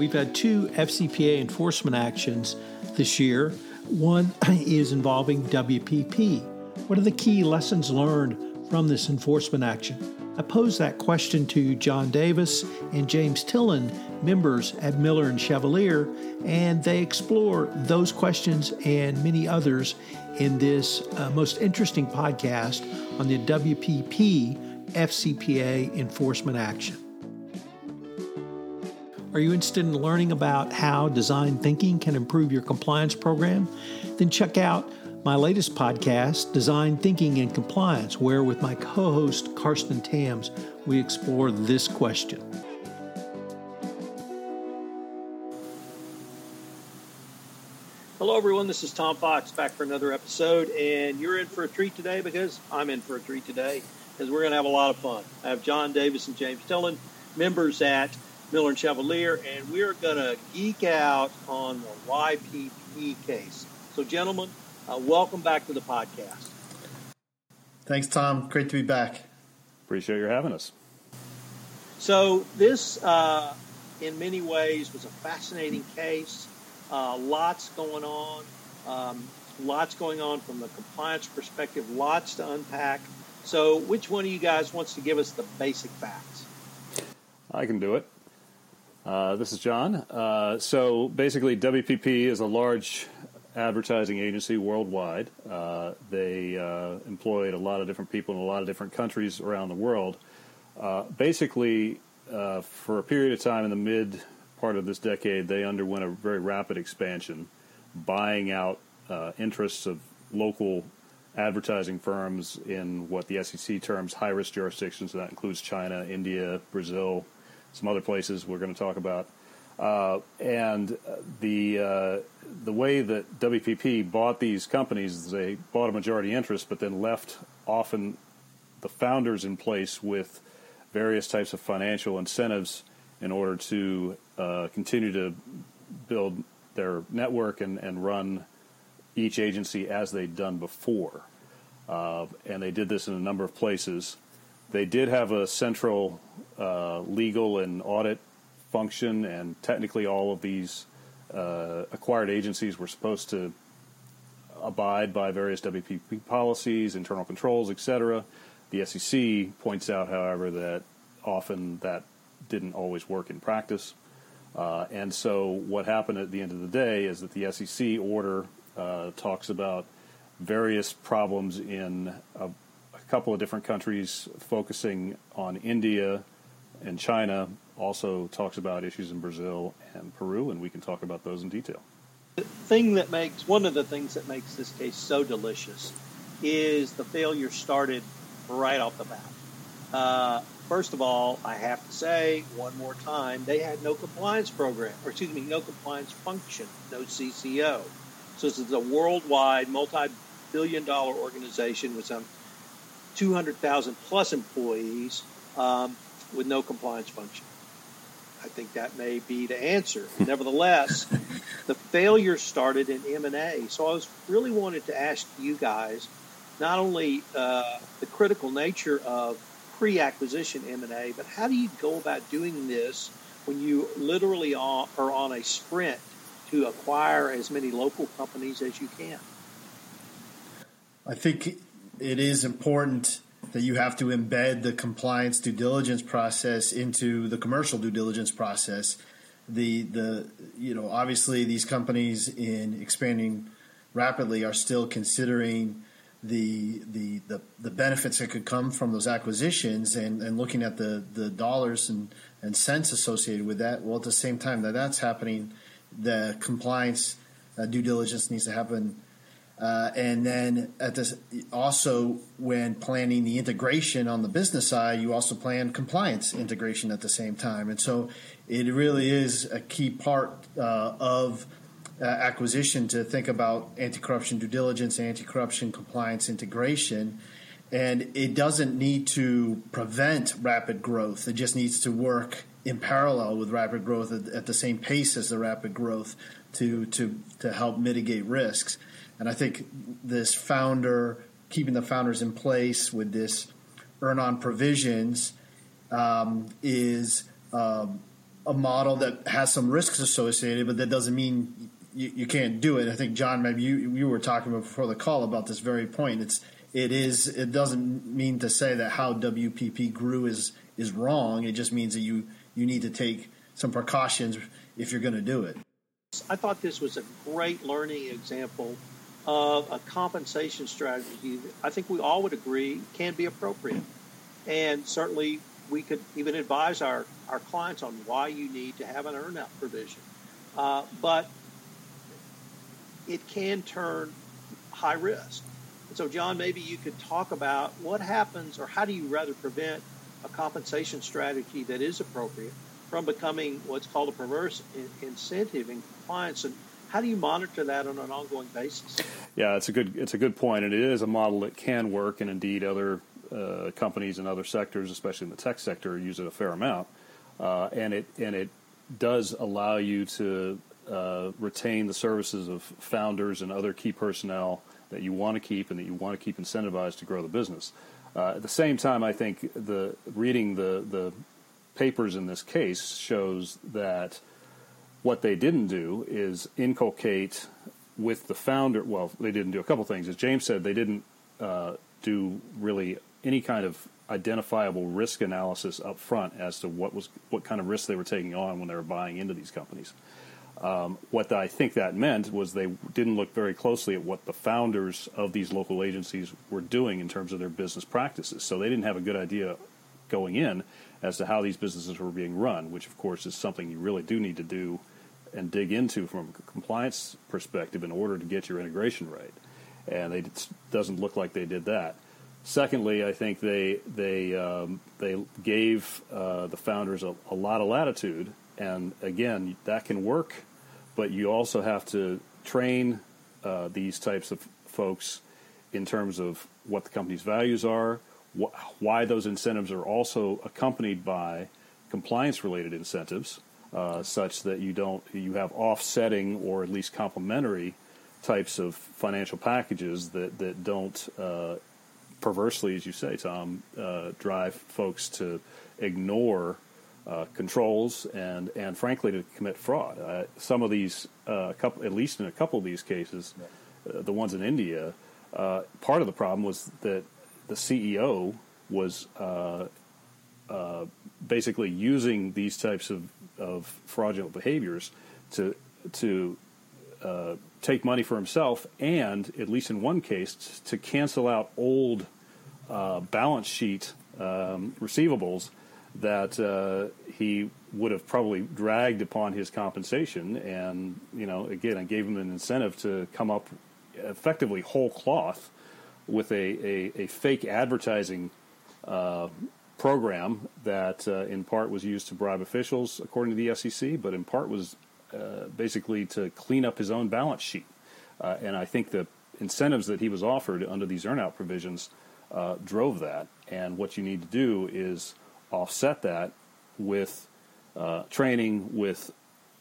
We've had two FCPA enforcement actions this year. One is involving WPP. What are the key lessons learned from this enforcement action? I posed that question to John Davis and James Tillen, members at Miller and Chevalier, and they explore those questions and many others in this uh, most interesting podcast on the WPP FCPA enforcement action. Are you interested in learning about how design thinking can improve your compliance program? Then check out my latest podcast, Design Thinking and Compliance, where with my co host Karsten Tams, we explore this question. Hello, everyone. This is Tom Fox back for another episode, and you're in for a treat today because I'm in for a treat today because we're going to have a lot of fun. I have John Davis and James Tillen, members at Miller and Chevalier, and we're going to geek out on the WPP case. So, gentlemen, uh, welcome back to the podcast. Thanks, Tom. Great to be back. Appreciate your having us. So, this, uh, in many ways, was a fascinating case. Uh, lots going on. Um, lots going on from the compliance perspective. Lots to unpack. So, which one of you guys wants to give us the basic facts? I can do it. Uh, this is John. Uh, so basically, WPP is a large advertising agency worldwide. Uh, they uh, employed a lot of different people in a lot of different countries around the world. Uh, basically, for a period of time in the mid part of this decade, they underwent a very rapid expansion, buying out interests of local advertising firms in what the SEC terms high risk jurisdictions. So that includes China, India, Brazil some other places we're going to talk about. Uh, and the uh, the way that WPP bought these companies they bought a majority interest, but then left often the founders in place with various types of financial incentives in order to uh, continue to build their network and, and run each agency as they'd done before. Uh, and they did this in a number of places. They did have a central uh, legal and audit function, and technically, all of these uh, acquired agencies were supposed to abide by various WPP policies, internal controls, etc. The SEC points out, however, that often that didn't always work in practice. Uh, and so, what happened at the end of the day is that the SEC order uh, talks about various problems in couple of different countries focusing on India and China. Also talks about issues in Brazil and Peru, and we can talk about those in detail. The thing that makes one of the things that makes this case so delicious is the failure started right off the bat. Uh, first of all, I have to say one more time, they had no compliance program, or excuse me, no compliance function, no CCO. So this is a worldwide, multi-billion dollar organization with some 200,000 plus employees um, with no compliance function. I think that may be the answer. Nevertheless, the failure started in M&A. So I was really wanted to ask you guys not only uh, the critical nature of pre-acquisition M&A, but how do you go about doing this when you literally are on a sprint to acquire as many local companies as you can? I think it is important that you have to embed the compliance due diligence process into the commercial due diligence process. The the you know obviously these companies in expanding rapidly are still considering the the the, the benefits that could come from those acquisitions and, and looking at the, the dollars and, and cents associated with that. Well, at the same time that that's happening, the compliance uh, due diligence needs to happen uh, and then at this, also when planning the integration on the business side, you also plan compliance integration at the same time. And so it really is a key part uh, of uh, acquisition to think about anti-corruption due diligence, anti-corruption compliance integration. And it doesn't need to prevent rapid growth. It just needs to work in parallel with rapid growth at, at the same pace as the rapid growth to, to, to help mitigate risks. And I think this founder, keeping the founders in place with this earnout provisions um, is um, a model that has some risks associated, but that doesn't mean you, you can't do it. I think John, maybe you you were talking before the call about this very point. It's it is it doesn't mean to say that how WPP grew is is wrong. It just means that you you need to take some precautions if you're going to do it. I thought this was a great learning example of a compensation strategy that I think we all would agree can be appropriate. And certainly we could even advise our, our clients on why you need to have an earnout provision. Uh, but it can turn high risk. And so, John, maybe you could talk about what happens or how do you rather prevent a compensation strategy that is appropriate from becoming what's called a perverse incentive in and how do you monitor that on an ongoing basis? Yeah, it's a good it's a good point, and it is a model that can work, and indeed other uh, companies in other sectors, especially in the tech sector, use it a fair amount, uh, and it and it does allow you to uh, retain the services of founders and other key personnel that you want to keep and that you want to keep incentivized to grow the business. Uh, at the same time, I think the reading the the papers in this case shows that what they didn't do is inculcate with the founder. Well, they didn't do a couple things. As James said, they didn't uh, do really any kind of identifiable risk analysis up front as to what was what kind of risks they were taking on when they were buying into these companies. Um, what I think that meant was they didn't look very closely at what the founders of these local agencies were doing in terms of their business practices. So they didn't have a good idea going in as to how these businesses were being run, which of course is something you really do need to do and dig into from a compliance perspective in order to get your integration right. And it doesn't look like they did that. Secondly, I think they they um, they gave uh, the founders a, a, lot of latitude, and again, that can work, but you also have to train uh, these types of folks in terms of what the company's values are, wh- why those incentives are also accompanied by compliance-related incentives, uh, such that you don't you have offsetting or at least complementary types of financial packages that that don't uh, perversely, as you say, Tom, uh, drive folks to ignore uh, controls and, and frankly to commit fraud. Uh, some of these, uh, couple, at least in a couple of these cases, uh, the ones in India, uh, part of the problem was that the CEO was basically using these types of, of fraudulent behaviors to to take money for himself, and at least in one case, to cancel out old uh, balance sheet um, receivables that uh, he would have probably dragged upon his compensation. And, you know, again, I gave him an incentive to come up effectively whole cloth with a, a, a fake advertising uh, program that uh, in part was used to bribe officials, according to the SEC, but in part was uh, basically to clean up his own balance sheet. Uh, and I think the incentives that he was offered under these earnout provisions uh, drove that. And what you need to do is offset that with uh, training, with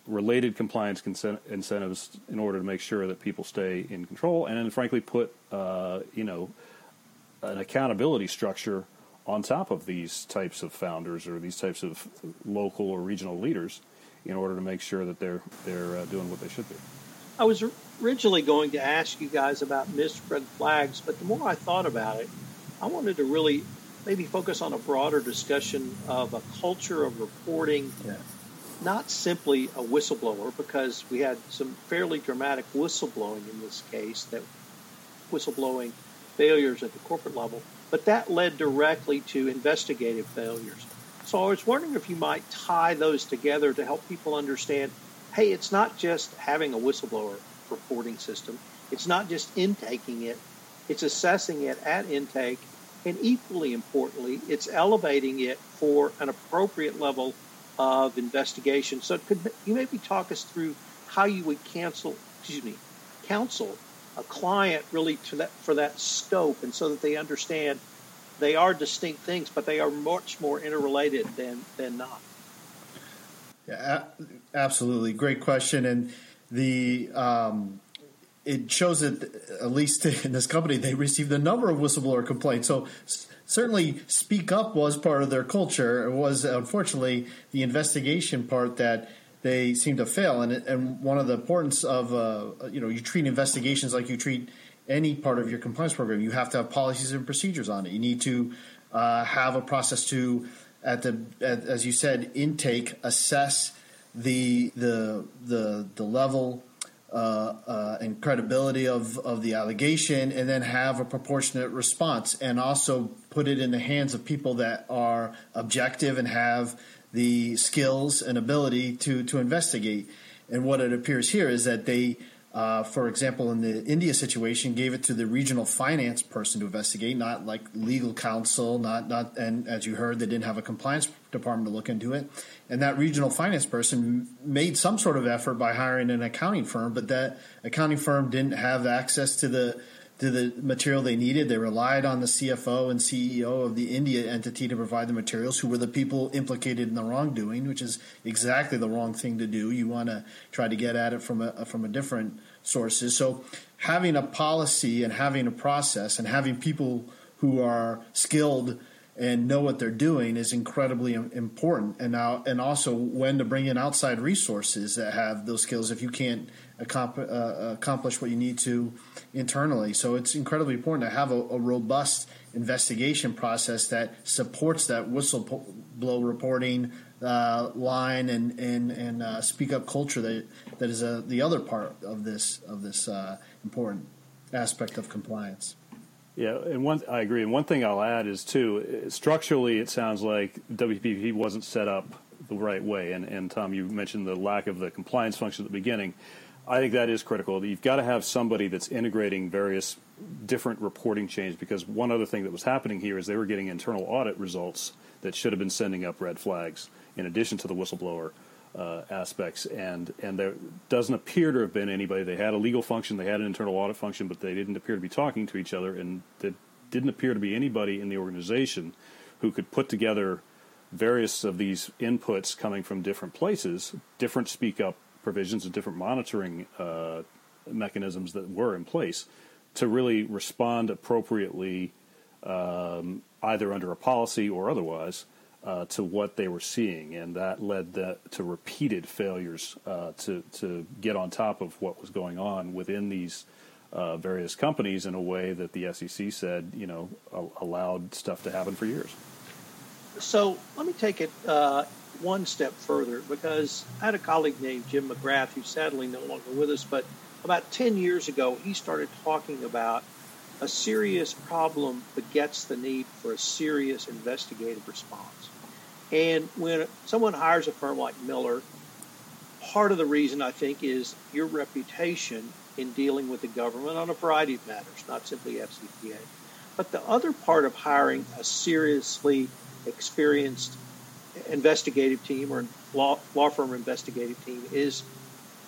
related compliance incentives in order to make sure that people stay in control, and then frankly put uh, you know an accountability structure on top of these types of founders or these types of local or regional leaders in order to make sure that they're they're uh, doing what they should be. I was originally going to ask you guys about misread flags, but the more I thought about it, I wanted to really maybe focus on a broader discussion of a culture of reporting, yeah. not simply a whistleblower, because we had some fairly dramatic whistleblowing in this case, that whistleblowing failures at the corporate level, but that led directly to investigative failures. So I was wondering if you might tie those together to help people understand hey, it's not just having a whistleblower reporting system, it's not just intaking it, it's assessing it at intake, and equally importantly, it's elevating it for an appropriate level of investigation. So, could you maybe talk us through how you would cancel, excuse me, counsel a client really to that for that scope, and so that they understand they are distinct things, but they are much more interrelated than than not. Yeah, absolutely, great question, and the um, it shows that at least in this company they received a number of whistleblower complaints. So certainly, speak up was part of their culture. It was unfortunately the investigation part that they seem to fail. And and one of the importance of uh, you know you treat investigations like you treat any part of your compliance program. You have to have policies and procedures on it. You need to uh, have a process to at the at, as you said intake assess the the the the level uh, uh, and credibility of, of the allegation, and then have a proportionate response, and also put it in the hands of people that are objective and have the skills and ability to to investigate. And what it appears here is that they uh, for example, in the India situation, gave it to the regional finance person to investigate, not like legal counsel, not not. And as you heard, they didn't have a compliance department to look into it. And that regional finance person made some sort of effort by hiring an accounting firm, but that accounting firm didn't have access to the to the material they needed. They relied on the CFO and CEO of the India entity to provide the materials, who were the people implicated in the wrongdoing, which is exactly the wrong thing to do. You want to try to get at it from a from a different sources. So having a policy and having a process and having people who are skilled and know what they're doing is incredibly important. And now, and also when to bring in outside resources that have those skills if you can't uh, accomplish what you need to internally. So it's incredibly important to have a, a robust investigation process that supports that whistleblower reporting uh, line and and and uh, speak up culture that that is uh, the other part of this of this uh, important aspect of compliance. Yeah, and one I agree. And one thing I'll add is too eh, structurally, it sounds like WPP wasn't set up the right way. And and Tom, you mentioned the lack of the compliance function at the beginning. I think that is critical. You've got to have somebody that's integrating various different reporting chains because one other thing that was happening here is they were getting internal audit results that should have been sending up red flags in addition to the whistleblower uh, aspects. And, and there doesn't appear to have been anybody. They had a legal function, they had an internal audit function, but they didn't appear to be talking to each other. And there didn't appear to be anybody in the organization who could put together various of these inputs coming from different places, different speak up provisions and different monitoring uh, mechanisms that were in place to really respond appropriately, um, either under a policy or otherwise, uh, to what they were seeing, and that led the, to repeated failures uh, to to get on top of what was going on within these uh, various companies in a way that the SEC said, you know, allowed stuff to happen for years. So let me take it uh, one step further because I had a colleague named Jim McGrath who's sadly no longer with us, but about 10 years ago, he started talking about a serious problem begets the need for a serious investigative response. And when someone hires a firm like Miller, part of the reason I think is your reputation in dealing with the government on a variety of matters, not simply FCPA. But the other part of hiring a seriously experienced investigative team or law, law firm investigative team is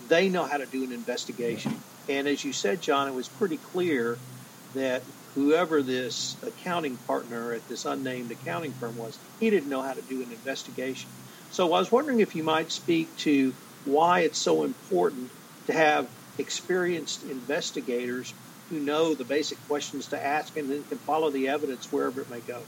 they know how to do an investigation. And as you said, John, it was pretty clear that whoever this accounting partner at this unnamed accounting firm was, he didn't know how to do an investigation. So I was wondering if you might speak to why it's so important to have experienced investigators who know the basic questions to ask and then can follow the evidence wherever it may go.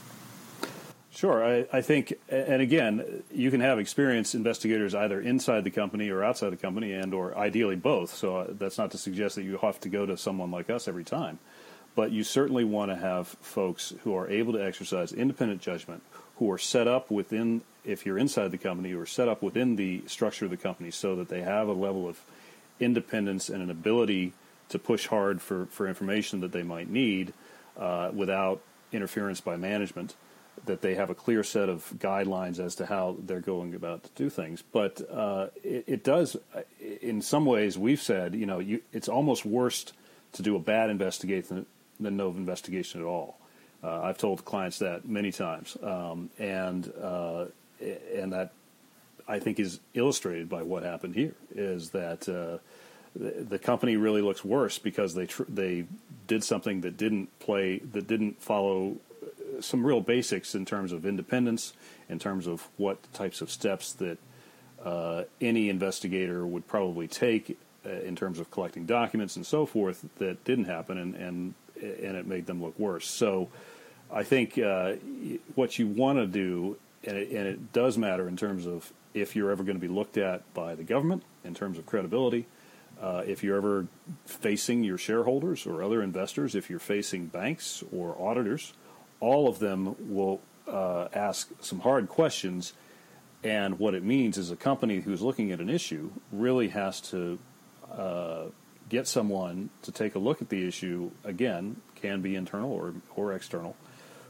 Sure. I, I, think, and again, you can have experienced investigators either inside the company or outside the company, and or ideally both. So uh, that's not to suggest that you have to go to someone like us every time, but you certainly want to have folks who are able to exercise independent judgment, who are set up within, if you're inside the company, who are set up within the structure of the company, so that they have a level of independence and an ability to push hard for, for information that they might need uh, without interference by management that they have a clear set of guidelines as to how they're going about to do things. But uh, it, it, does, in some ways, we've said, you know, you, it's almost worse to do a bad investigation than, no investigation at all. Uh, I've told clients that many times, um, and uh, and that I think is illustrated by what happened here. Is that uh, the, the, company really looks worse because they tr- they did something that didn't play that didn't follow some real basics in terms of independence, in terms of what types of steps that uh, any investigator would probably take uh, in terms of collecting documents and so forth that didn't happen, and and and it made them look worse. So, I think uh, what you want to do, and it, and it does matter in terms of if you're ever going to be looked at by the government in terms of credibility. Uh, if you're ever facing your shareholders or other investors, if you're facing banks or auditors, all of them will uh, ask some hard questions. And what it means is a company who's looking at an issue really has to uh, get someone to take a look at the issue again, can be internal or, or external,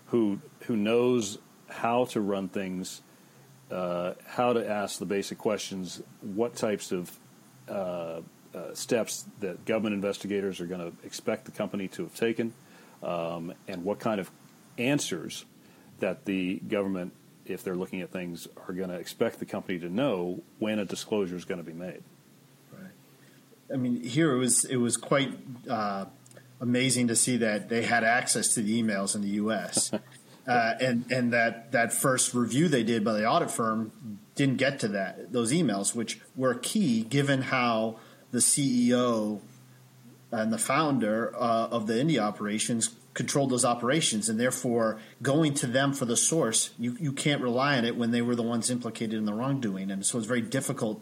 who who knows how to run things, uh, how to ask the basic questions, what types of uh, uh, steps that government investigators are going to expect the company to have taken, um, and what kind of answers that the government, if they're looking at things, are going to expect the company to know when a disclosure is going to be made. I mean, here it was it was quite uh, amazing to see that they had access to the emails in the U.S. uh, and and that that first review they did by the audit firm didn't get to that those emails, which were key given how the CEO and the founder uh, of the India operations controlled those operations, and therefore going to them for the source, you, you can't rely on it when they were the ones implicated in the wrongdoing, and so it's very difficult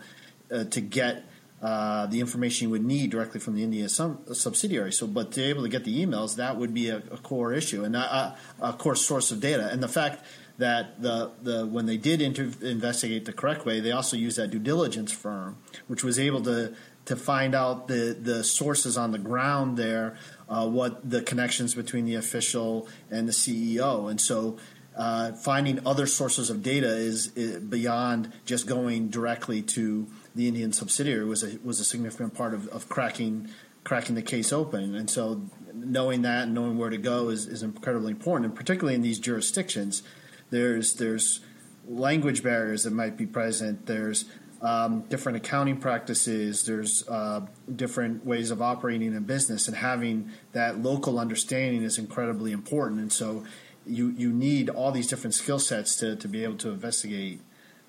uh, to get uh, the information you would need directly from the India subsidiary. So, but to be able to get the emails, that would be a, a core issue and a, a, core source of data. And the fact that the, the when they did inter- investigate the correct way, they also used that due diligence firm, which was able to to find out the the sources on the ground there, uh, what the connections between the official and the CEO, and so. Uh, finding other sources of data is, is, beyond just going directly to the Indian subsidiary was a was a significant part of, of cracking cracking the case open. And so, knowing that and knowing where to go is, is incredibly important, and particularly in these jurisdictions, there's there's language barriers that might be present. There's um, different accounting practices. There's uh, different ways of operating a business, and having that local understanding is incredibly important. And so, you you need all these different skill sets to to be able to investigate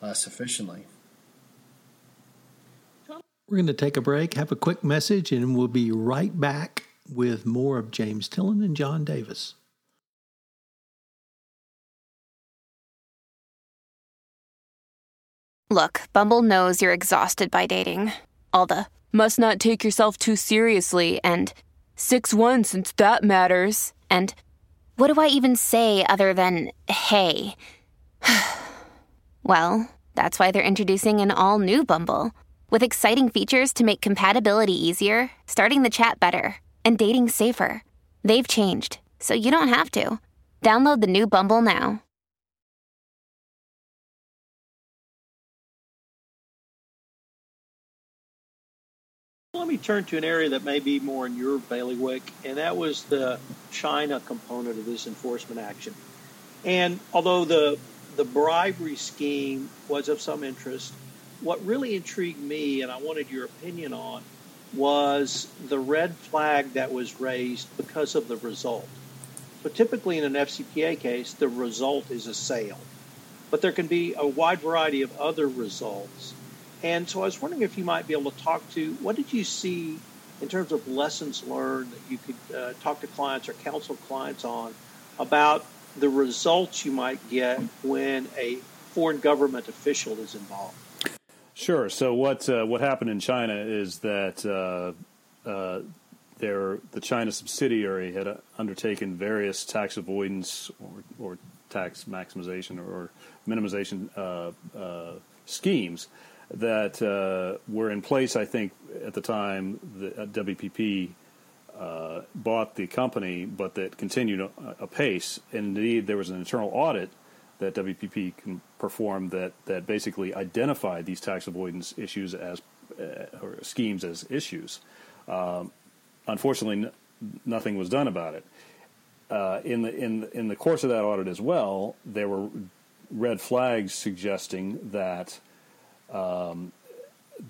uh, sufficiently. We're going to take a break, have a quick message, and we'll be right back with more of James Tillen and John Davis. Look, Bumble knows you're exhausted by dating. All the must not take yourself too seriously and 6 1 since that matters. And what do I even say other than hey? well, that's why they're introducing an all new Bumble with exciting features to make compatibility easier, starting the chat better, and dating safer. They've changed, so you don't have to. Download the new Bumble now. Let me turn to an area that may be more in your bailiwick, and that was the China component of this enforcement action. And although the the bribery scheme was of some interest, what really intrigued me, and I wanted your opinion on, was the red flag that was raised because of the result. So typically in an FCPA case, the result is a sale, but there can be a wide variety of other results and so I was wondering if you might be able to talk to what did you see in terms of lessons learned that you could uh, talk to clients or counsel clients on about the results you might get when a foreign government official is involved. Sure. So what uh, what happened in China is that uh, uh their the China subsidiary had uh, undertaken various tax avoidance or, or tax maximization or minimization uh, schemes that uh, were in place, I think, at the time the WPP uh, bought the company, but that continued apace. Indeed, there was an internal audit that WPP can perform that, that basically identified these tax avoidance issues as uh, or schemes as issues. Um, unfortunately, n- nothing was done about it. Uh, in the in in the course of that audit as well, there were red flags suggesting that um,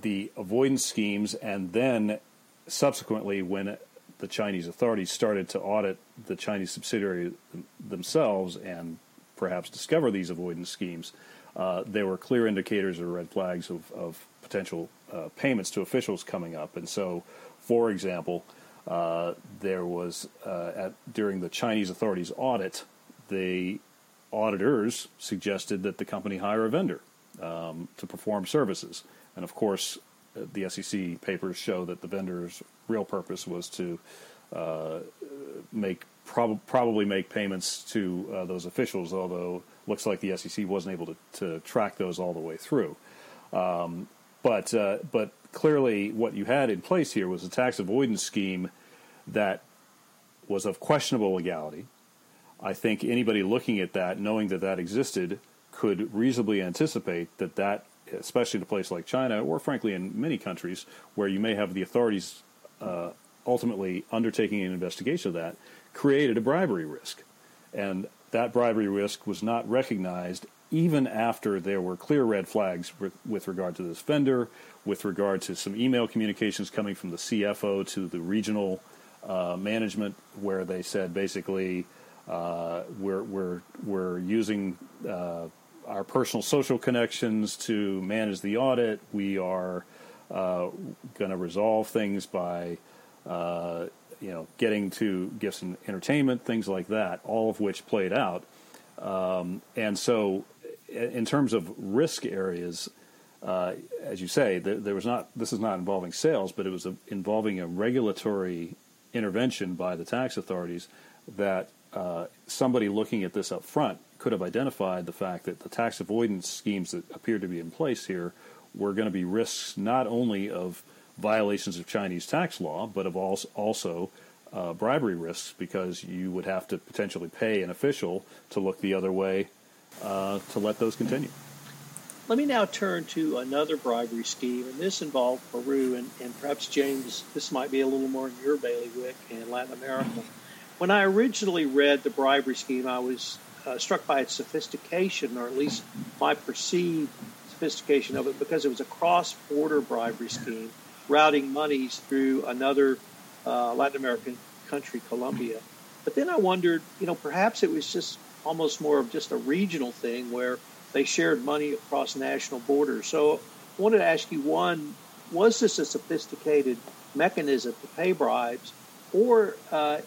the avoidance schemes, and then subsequently, when the Chinese authorities started to audit the Chinese subsidiary themselves and perhaps discover these avoidance schemes, uh, there were clear indicators or red flags of, of potential uh, payments to officials coming up. And so, for example, uh, there was uh, at, during the Chinese authorities' audit, the auditors suggested that the company hire a vendor um, to perform services. And of course, the SEC papers show that the vendor's real purpose was to uh, make prob- probably make payments to uh, those officials, although looks like the SEC wasn't able to, to track those all the way through. Um, but uh, but clearly, what you had in place here was a tax avoidance scheme that was of questionable legality. I think anybody looking at that, knowing that that existed, could reasonably anticipate that that, especially in a place like China, or frankly in many countries where you may have the authorities uh, ultimately undertaking an investigation of that, created a bribery risk. And that bribery risk was not recognized even after there were clear red flags with, regard to this vendor, with regard to some email communications coming from the CFO to the regional uh, management, where they said basically uh, we're we're we're using uh, our personal social connections to manage the audit. We are uh, going to resolve things by uh, you know, getting to gifts and entertainment, things like that, all of which played out. Um, and so, in terms of risk areas, uh, as you say, there, there, was not. This is not involving sales, but it was a, involving a regulatory intervention by the tax authorities that uh, somebody looking at this up front could have identified the fact that the tax avoidance schemes that appear to be in place here were going to be risks not only of violations of Chinese tax law, but of also uh, bribery risks because you would have to potentially pay an official to look the other way uh, to let those continue. Let me now turn to another bribery scheme, and this involved Peru, and, and perhaps, James, this might be a little more in your bailiwick in Latin America. When I originally read the bribery scheme, I was uh, struck by its sophistication, or at least my perceived sophistication of it, because it was a cross border bribery scheme routing monies through another uh, Latin American country, Colombia. But then I wondered, you know, perhaps it was just almost more of just a regional thing where they shared money across national borders. So I wanted to ask you one, was this a sophisticated mechanism to pay bribes, or uh,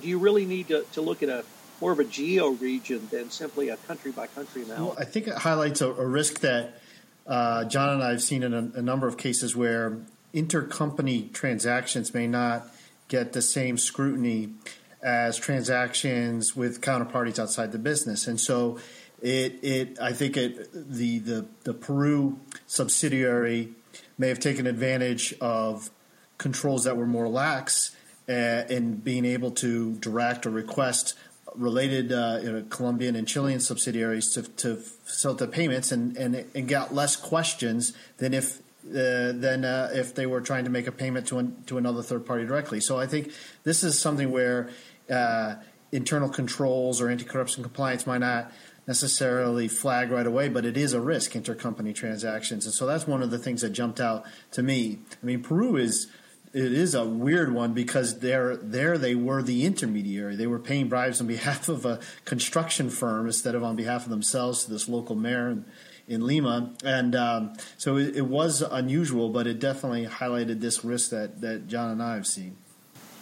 do you really need to, to look at a more of a geo region than simply a country by country analysis? Well, I think it highlights a, a risk that uh, John and I have seen in a, a, number of cases where intercompany transactions may not get the same scrutiny as transactions with counterparties outside the business. And so it, it I think it the, the, the Peru subsidiary may have taken advantage of controls that were more lax uh, in being able to direct or request related uh, you know, Colombian and Chilean subsidiaries to, to facilitate payments and, and, and got less questions than if uh, than uh, if they were trying to make a payment to an, to another third party directly. So I think this is something where uh, internal controls or anti corruption compliance might not necessarily flag right away, but it is a risk intercompany transactions, and so that's one of the things that jumped out to me. I mean, Peru is it is a weird one because there there they were the intermediary. They were paying bribes on behalf of a construction firm instead of on behalf of themselves to this local mayor and in Lima, and um, so it, it, was unusual, but it definitely highlighted this risk that that John and I have seen.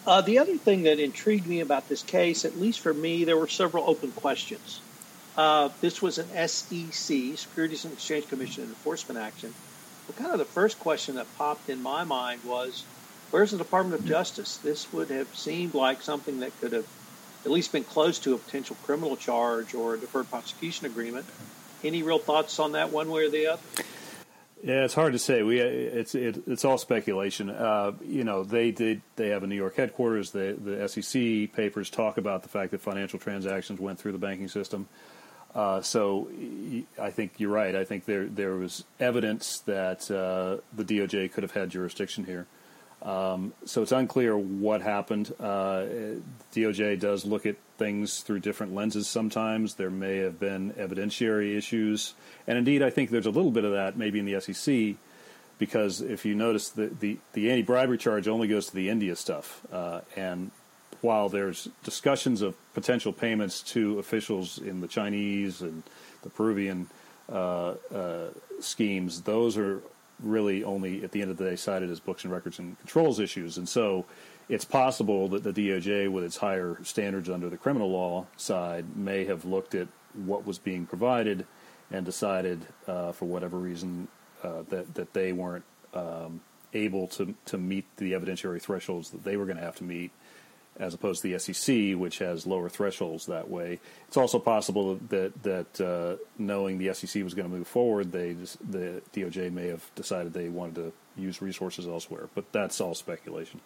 Uh, the other thing that intrigued me about this case, at least for me, there were several open questions. Uh, this was an SEC, Securities and Exchange Commission enforcement action. But kind of the first question that popped in my mind was, where's the Department of Justice? This would have seemed like something that could have at least been close to a potential criminal charge or a deferred prosecution agreement. Any real thoughts on that, one way or the other? Yeah, it's hard to say. We it's it, it's all speculation. Uh, you know, they did they have a New York headquarters. The the SEC papers talk about the fact that financial transactions went through the banking system. Uh, so I think you're right. I think there there was evidence that uh, the DOJ could have had jurisdiction here. Um, so it's unclear what happened. Uh, DOJ does look at things through different lenses sometimes. There may have been evidentiary issues. And indeed, I think there's a little bit of that maybe in the SEC because if you notice, the, the, the anti bribery charge only goes to the India stuff. Uh, and while there's discussions of potential payments to officials in the Chinese and the Peruvian uh, uh schemes, those are really only at the end of the day cited as books and records and controls issues. And so it's possible that the DOJ, with its higher standards under the criminal law side, may have looked at what was being provided and decided, uh, for whatever reason, uh, that that they weren't um, able to to meet the evidentiary thresholds that they were going to have to meet, as opposed to the SEC, which has lower thresholds that way. It's also possible that that uh, knowing the SEC was going to move forward, they the DOJ may have decided they wanted to use resources elsewhere. But that's all speculation.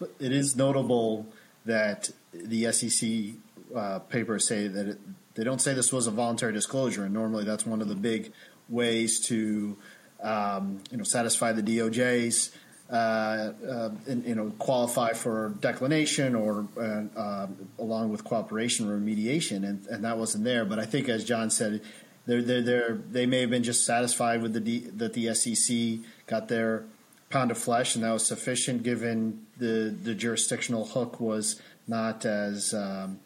But it is notable that the SEC uh, papers say that it, they don't say this was a voluntary disclosure, and normally that's one of the big ways to um, you know satisfy the DOJ's uh, uh, and, you know qualify for declination or uh, uh, along with cooperation or remediation, and, and that wasn't there. But I think, as John said, they're, they're, they're, they may have been just satisfied with the D, that the SEC got their pound of flesh, and that was sufficient given the the jurisdictional hook was not as um,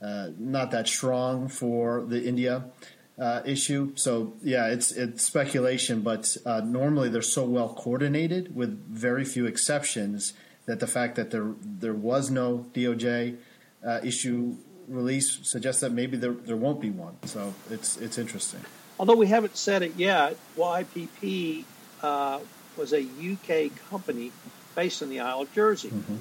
uh, not that strong for the India uh, issue. So yeah, it's it's speculation, but uh, normally they're so well coordinated with very few exceptions that the fact that there there was no DOJ uh, issue release suggests that maybe there there won't be one. So it's it's interesting. Although we haven't said it yet, WPP uh, was a UK company based in the Isle of Jersey. Mm-hmm.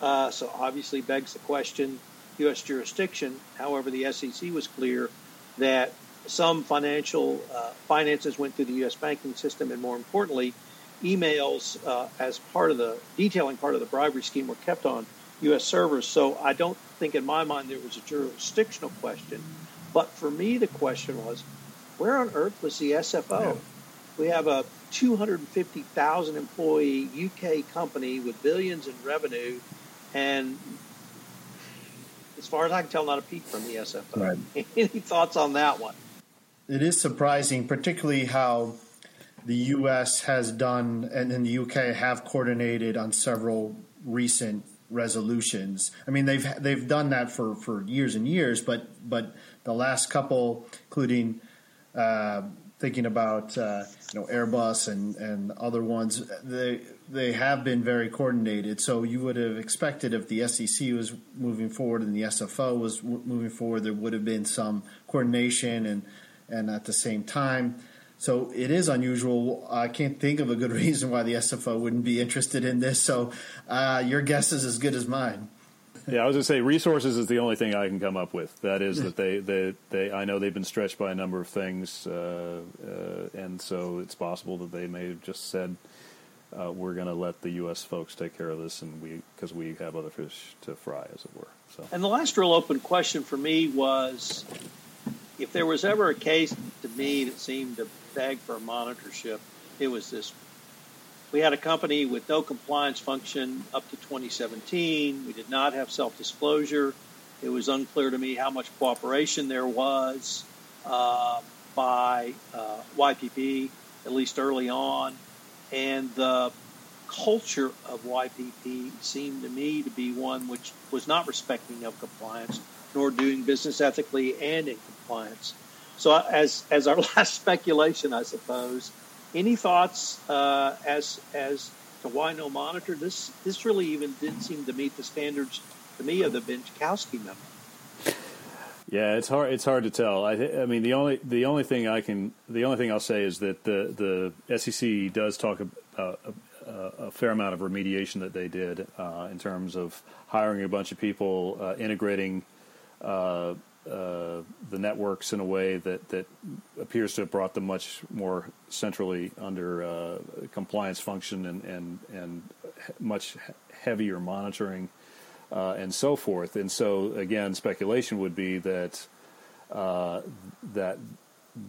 Uh, so obviously begs the question U.S. jurisdiction. However, the SEC was clear that some financial uh, finances went through the U.S. banking system, and more importantly, emails uh, as part of the detailing part of the bribery scheme were kept on U.S. servers. So I don't think in my mind there was a jurisdictional question. But for me, the question was, where on earth was the SFO? Yeah. We have a 250,000 employee UK company with billions in revenue, and as far as I can tell, not a peep from the SFO. Right. Any thoughts on that one? It is surprising, particularly how the U.S. has done and the U.K. have coordinated on several recent resolutions. I mean, they've they've done that for, for years and years, but but the last couple, including uh, thinking about uh, you know Airbus and, and other ones, they they have been very coordinated. So you would have expected if the SEC was moving forward and the SFO was w- moving forward, there would have been some coordination and and at the same time. So it is unusual. I can't think of a good reason why the SFO wouldn't be interested in this. So uh, your guess is as good as mine. Yeah, I was going to say resources is the only thing I can come up with. That is that they, they, they I know they've been stretched by a number of things, uh, uh, and so it's possible that they may have just said, uh, "We're going to let the U.S. folks take care of this," and we because we have other fish to fry, as it were. So. And the last real open question for me was, if there was ever a case to me that seemed to beg for a monitorship, it was this we had a company with no compliance function up to 2017. We did not have self disclosure. It was unclear to me how much cooperation there was uh, by uh, WPP, at least early on. And the culture of WPP seemed to me to be one which was not respecting of compliance, nor doing business ethically and in compliance. So, as, as our last speculation, I suppose, any thoughts uh, as as to why no monitor? This this really even didn't seem to meet the standards to me of the Benczkowski memo. Yeah, it's hard. It's hard to tell. I, I mean, the only the only thing I can the only thing I'll say is that the the SEC does talk about a, a, a fair amount of remediation that they did uh, in terms of hiring a bunch of people, uh, integrating uh, uh, the networks in a way that, that appears to have brought them much more centrally under uh, compliance function and, and, and much heavier monitoring uh, and so forth. And so, again, speculation would be that that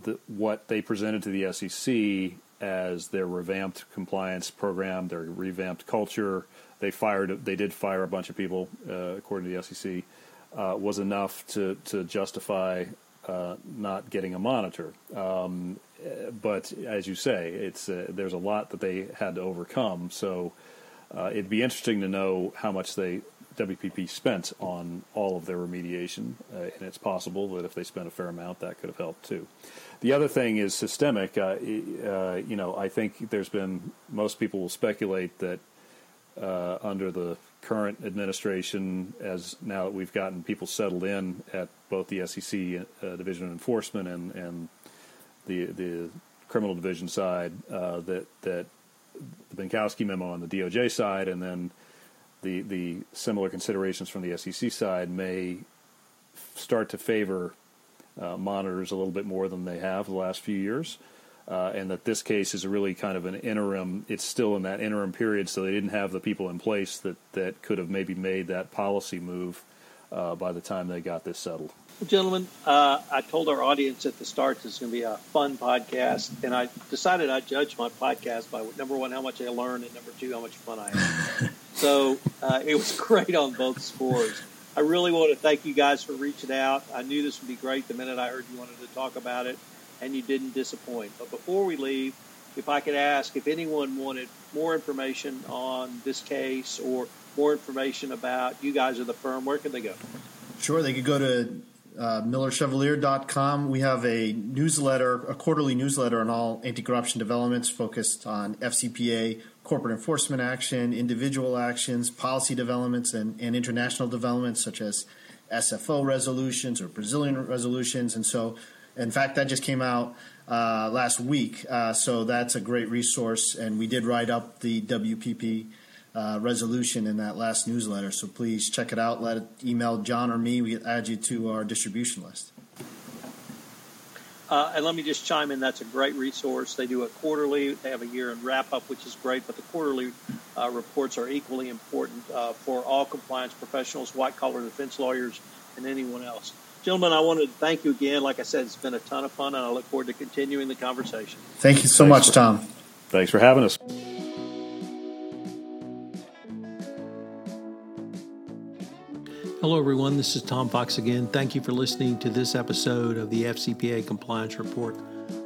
the, what they presented to the SEC as their revamped compliance program, their revamped culture, they fired. They did fire a bunch of people, uh, according to the SEC uh, was enough to to justify uh, not getting a monitor. Um, but as you say, it's uh, there's a lot that they had to overcome. So uh, it'd be interesting to know how much they WPP spent on all of their remediation, uh, and it's possible that if they spent a fair amount, that could have helped too. The other thing is systemic. Uh, uh, you know, I think there's been most people will speculate that uh, under the current administration, as now that we've gotten people settled in at both the SEC uh, Division of Enforcement and and the the criminal division side, uh, that that the Benczkowski memo on the DOJ side, and then the the similar considerations from the SEC side may start to favor uh, monitors a little bit more than they have the last few years. Uh, and that this case is really kind of an interim. It's still in that interim period, so they didn't have the people in place that, that could have maybe made that policy move uh, by the time they got this settled. Well, gentlemen, uh, I told our audience at the start this is going to be a fun podcast, and I decided I'd judge my podcast by number one, how much I learned, and number two, how much fun I had. so uh, it was great on both scores. I really want to thank you guys for reaching out. I knew this would be great the minute I heard you wanted to talk about it, and you didn't disappoint. But before we leave, if I could ask if anyone wanted more information on this case or more information about you guys or the firm, where could they go? Sure, they could go to uh, millerchevalier.com. We have a newsletter, a quarterly newsletter on all anti corruption developments focused on FCPA corporate enforcement action, individual actions, policy developments, and, and international developments such as SFO resolutions or Brazilian resolutions. And so, in fact, that just came out uh, last week. Uh, so that's a great resource. And we did write up the WPP uh, resolution in that last newsletter. So please check it out. Let it email John or me. We add you to our distribution list. Uh, and let me just chime in. That's a great resource. They do it quarterly. They have a year-end wrap-up, which is great. But the quarterly uh, reports are equally important uh, for all compliance professionals, white-collar defense lawyers, and anyone else. Gentlemen, I wanted to thank you again. Like I said, it's been a ton of fun, and I look forward to continuing the conversation. Thank you so Thanks much, for, Tom. Thanks for having us. Hello, everyone. This is Tom Fox again. Thank you for listening to this episode of the FCPA Compliance Report.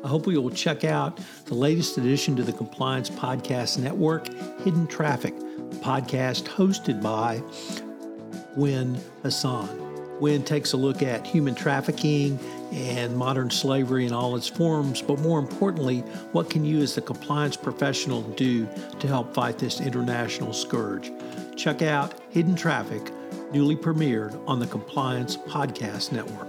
I hope you will check out the latest addition to the Compliance Podcast Network, Hidden Traffic, podcast hosted by Gwen Hassan. Gwen takes a look at human trafficking and modern slavery in all its forms, but more importantly, what can you as the compliance professional do to help fight this international scourge? Check out Hidden Traffic newly premiered on the Compliance Podcast Network.